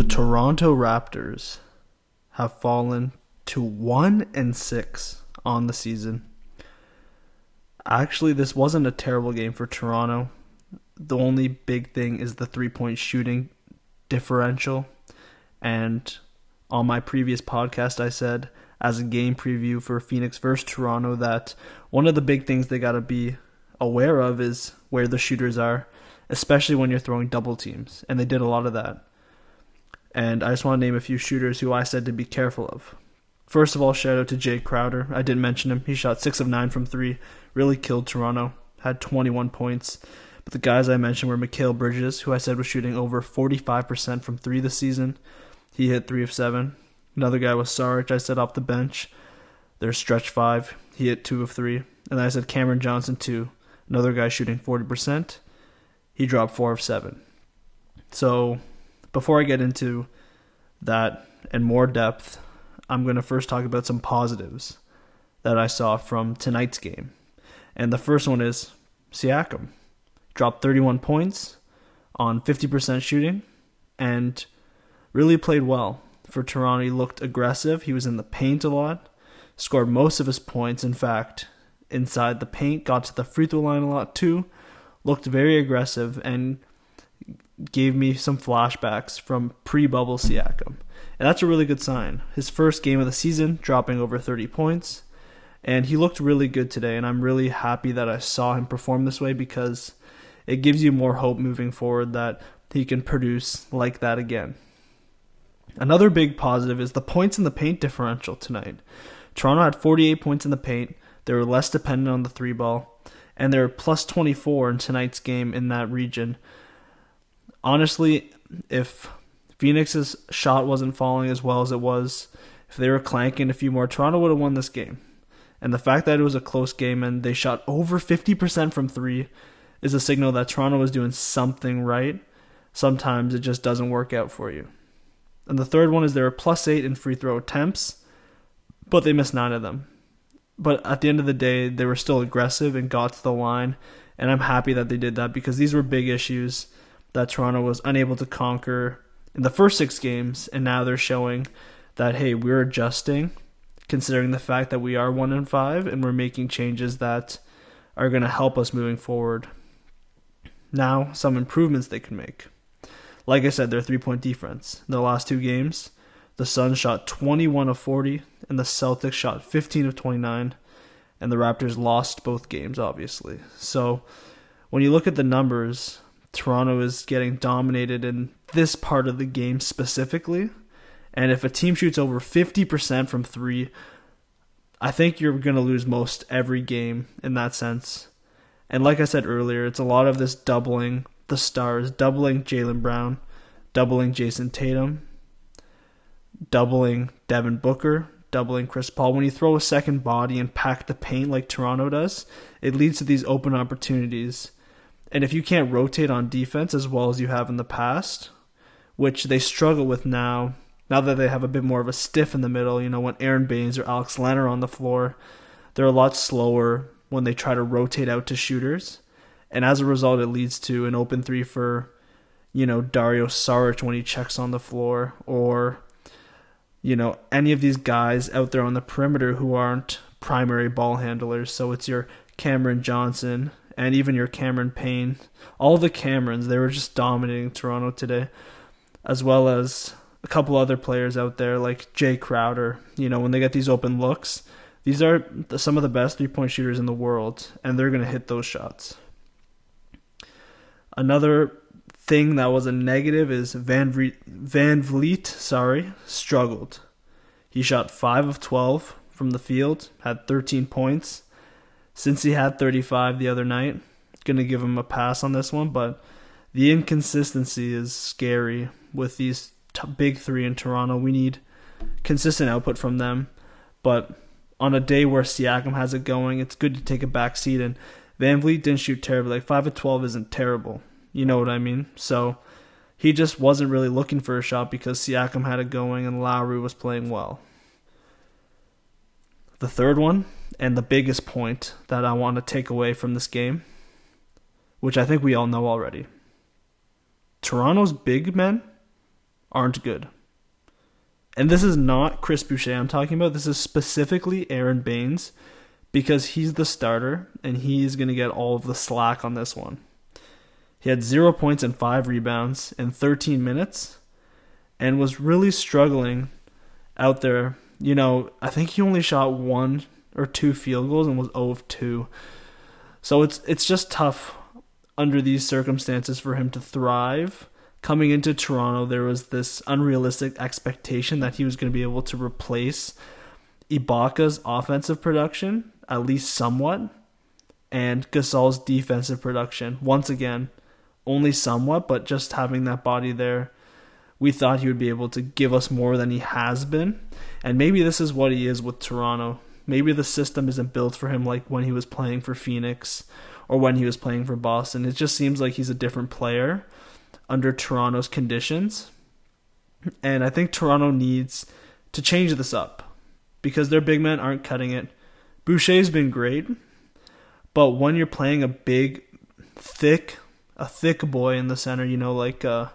The Toronto Raptors have fallen to 1 and 6 on the season. Actually, this wasn't a terrible game for Toronto. The only big thing is the three point shooting differential. And on my previous podcast, I said, as a game preview for Phoenix versus Toronto, that one of the big things they got to be aware of is where the shooters are, especially when you're throwing double teams. And they did a lot of that. And I just want to name a few shooters who I said to be careful of. First of all, shout out to Jae Crowder. I didn't mention him. He shot 6 of 9 from 3, really killed Toronto, had 21 points. But the guys I mentioned were Mikal Bridges, who I said was shooting over 45% from 3 this season. He hit 3 of 7. Another guy was Saric, I said off the bench. There's stretch 5. He hit 2 of 3. And I said Cameron Johnson, too. Another guy shooting 40%. He dropped 4 of 7. So before I get into that and more depth, I'm going to first talk about some positives that I saw from tonight's game. And the first one is Siakam. Dropped 31 points on 50% shooting and really played well for Toronto. He looked aggressive. He was in the paint a lot, scored most of his points, in fact, inside the paint, got to the free throw line a lot too, looked very aggressive, and gave me some flashbacks from pre bubble Siakam. And that's a really good sign. His first game of the season, dropping over 30 points. And he looked really good today. And I'm really happy that I saw him perform this way because it gives you more hope moving forward that he can produce like that again. Another big positive is the points in the paint differential tonight. Toronto had 48 points in the paint. They were less dependent on the three ball. And they're plus 24 in tonight's game in that region honestly, if Phoenix's shot wasn't falling as well as it was, if they were clanking a few more, Toronto would have won this game. And the fact that it was a close game and they shot over 50% from three is a signal that Toronto was doing something right. Sometimes it just doesn't work out for you. And the third one is they were plus eight in free throw attempts, but they missed nine of them. But at the end of the day, they were still aggressive and got to the line. And I'm happy that they did that because these were big issues that Toronto was unable to conquer in the first six games, and now they're showing that hey, we're adjusting, considering the fact that we are one and five, and we're making changes that are going to help us moving forward. Now, some improvements they can make. Like I said, their three point defense. In the last two games, the Suns shot 21 of 40, and the Celtics shot 15 of 29, and the Raptors lost both games, obviously. So, when you look at the numbers, Toronto is getting dominated in this part of the game specifically. And if a team shoots over 50% from three, I think you're going to lose most every game in that sense. And like I said earlier, it's a lot of this doubling the stars, doubling Jaylen Brown, doubling Jayson Tatum, doubling Devin Booker, doubling Chris Paul. When you throw a second body and pack the paint like Toronto does, it leads to these open opportunities and if you can't rotate on defense as well as you have in the past, which they struggle with now, now that they have a bit more of a stiff in the middle, you know, when Aron Baynes or Alex Len are on the floor, they're a lot slower when they try to rotate out to shooters. And as a result, it leads to an open three for, you know, Dario Saric when he checks on the floor, or, you know, any of these guys out there on the perimeter who aren't primary ball handlers. So it's your Cameron Johnson, and even your Cameron Payne, all the Camerons, they were just dominating Toronto today, as well as a couple other players out there like Jae Crowder. You know, when they get these open looks, these are some of the best three point shooters in the world, and they're going to hit those shots. Another thing that was a negative is Van, Van Vleet, sorry, struggled. He shot 5 of 12 from the field, had 13 points, since he had 35 the other night, going to give him a pass on this one, but the inconsistency is scary with these t- big three in Toronto. We need consistent output from them, but on a day where Siakam has it going, it's good to take a back seat. And Van Vleet didn't shoot terribly. Like five of twelve isn't terrible. You know what I mean? So he just wasn't really looking for a shot because Siakam had it going and Lowry was playing well. The third one, and the biggest point that I want to take away from this game, which I think we all know already Toronto's big men aren't good. And this is not Chris Boucher I'm talking about. This is specifically Aron Baynes because he's the starter and he's going to get all of the slack on this one. He had zero points and five rebounds in 13 minutes and was really struggling out there. You know, I think he only shot one or two field goals and was 0 of 2. So it's it's just tough under these circumstances for him to thrive. Coming into Toronto, there was this unrealistic expectation that he was going to be able to replace Ibaka's offensive production, at least somewhat, and Gasol's defensive production. Once again, only somewhat, but just having that body there, we thought he would be able to give us more than he has been. And maybe this is what he is with Toronto. Maybe the system isn't built for him like when he was playing for Phoenix or when he was playing for Boston. It just seems like he's a different player under Toronto's conditions. And I think Toronto needs to change this up because their big men aren't cutting it. Boucher's been great, but when you're playing a big, thick, a thick boy in the center, you know, like a, uh,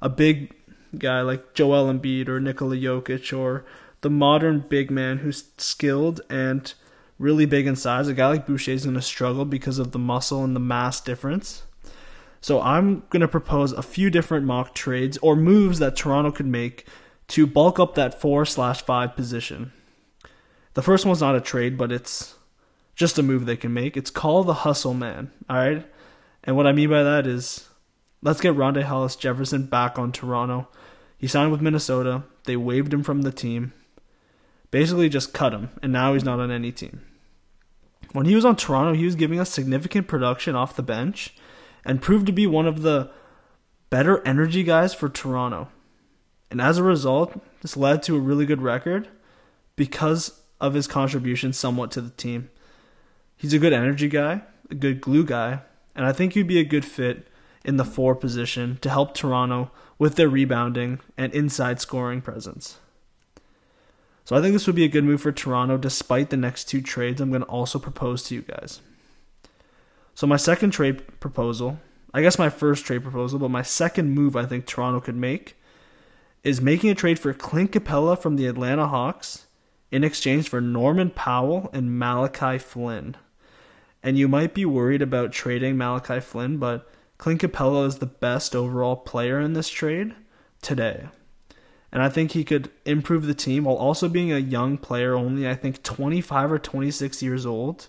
a big guy like Joel Embiid or Nikola Jokic or the modern big man who's skilled and really big in size. A guy like Boucher is going to struggle because of the muscle and the mass difference. So I'm going to propose a few different mock trades or moves that Toronto could make to bulk up that four slash five position. The first one's not a trade, but it's just a move they can make. It's called the hustle man. All right. And what I mean by that is let's get Rondae Hollis Jefferson back on Toronto. He signed with Minnesota. They waived him from the team. Basically, just cut him, and now he's not on any team. When he was on Toronto, he was giving us significant production off the bench and proved to be one of the better energy guys for Toronto. And as a result, this led to a really good record because of his contribution somewhat to the team. He's a good energy guy, a good glue guy, and I think he'd be a good fit in the four position to help Toronto with their rebounding and inside scoring presence. So I think this would be a good move for Toronto despite the next two trades I'm going to also propose to you guys. So my second trade proposal, I guess my first trade proposal, but my second move I think Toronto could make is making a trade for Clint Capela from the Atlanta Hawks in exchange for Norman Powell and Malachi Flynn. And you might be worried about trading Malachi Flynn, but Clint Capela is the best overall player in this trade today. And I think he could improve the team while also being a young player, only I think 25 or 26 years old,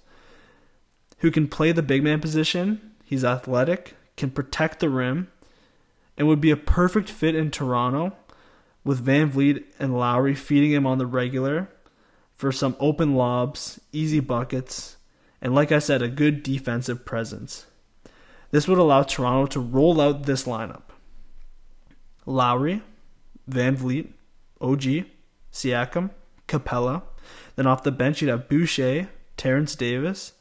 who can play the big man position. He's athletic, can protect the rim, and would be a perfect fit in Toronto with Van Vleet and Lowry feeding him on the regular for some open lobs, easy buckets, and like I said, a good defensive presence. This would allow Toronto to roll out this lineup Lowry, VanVleet, OG, Siakam, Capela. Then off the bench, you'd have Boucher, Terence Davis,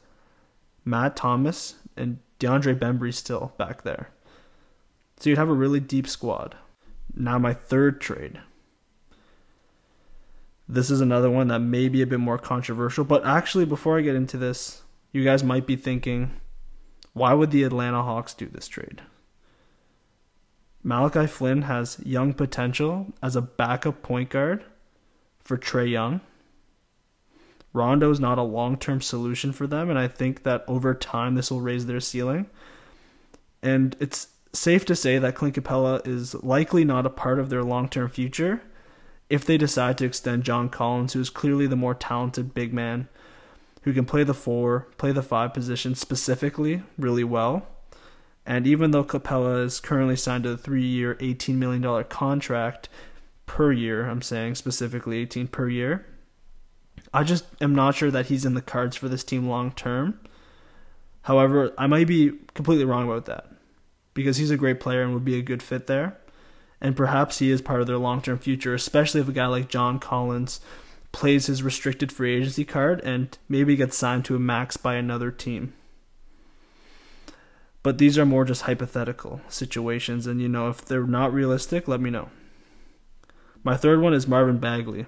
Matt Thomas, and DeAndre Bembry still back there. So you'd have a really deep squad. Now, my third trade. This is another one that may be a bit more controversial, but actually, before I get into this, you guys might be thinking, why would the Atlanta Hawks do this trade? Malachi Flynn has young potential as a backup point guard for Trae Young. Rondo is not a long term solution for them, and I think that over time this will raise their ceiling. And it's safe to say that Clint Capela is likely not a part of their long term future if they decide to extend John Collins, who is clearly the more talented big man who can play the four, play the five position specifically really well. And even though Capela is currently signed to a three year, $18 million contract per year, I'm saying specifically 18 per year, I just am not sure that he's in the cards for this team long term. However, I might be completely wrong about that because he's a great player and would be a good fit there. And perhaps he is part of their long term future, especially if a guy like John Collins plays his restricted free agency card and maybe gets signed to a max by another team. But these are more just hypothetical situations, and you know, if they're not realistic, let me know. My third one is Marvin Bagley.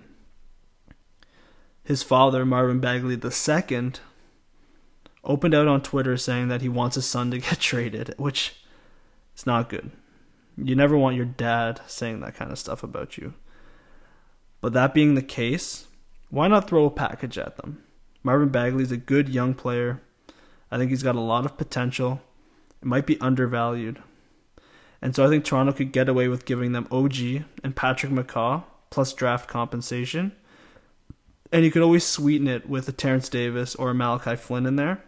His father, Marvin Bagley II, opened out on Twitter saying that he wants his son to get traded, which is not good. You never want your dad saying that kind of stuff about you. But that being the case, why not throw a package at them? Marvin Bagley's a good young player. I think he's got a lot of potential. It might be undervalued. And so I think Toronto could get away with giving them OG and Patrick McCaw plus draft compensation. And you could always sweeten it with a Terence Davis or a Malachi Flynn in there.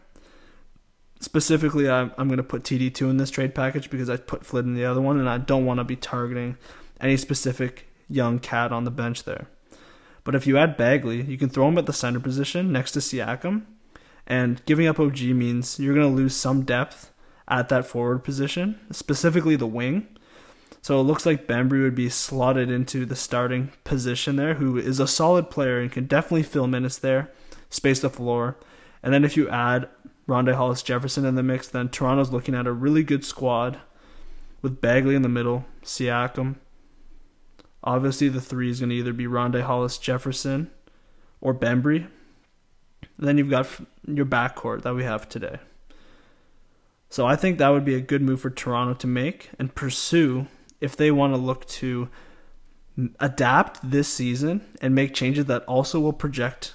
Specifically, I'm, I'm going to put TD2 in this trade package because I put Flynn in the other one, and I don't want to be targeting any specific young cat on the bench there. But if you add Bagley, you can throw him at the center position next to Siakam, and giving up OG means you're going to lose some depth at that forward position, specifically the wing. So it looks like Bembry would be slotted into the starting position there, who is a solid player and can definitely fill minutes there, space the floor. And then if you add Rondae Hollis Jefferson in the mix, then Toronto's looking at a really good squad with Bagley in the middle, Siakam. Obviously, the three is going to either be Rondae Hollis Jefferson or Bembry. Then you've got your backcourt that we have today. So I think that would be a good move for Toronto to make and pursue if they want to look to adapt this season and make changes that also will project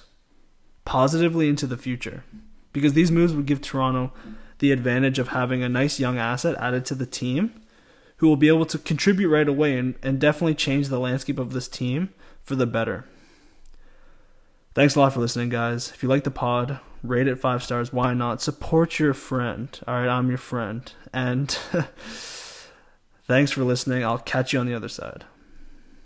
positively into the future. Because these moves would give Toronto the advantage of having a nice young asset added to the team who will be able to contribute right away and, and definitely change the landscape of this team for the better. Thanks a lot for listening, guys. If you like the pod, rate it five stars. Why not? Support your friend. All right, I'm your friend. And thanks for listening. I'll catch you on the other side.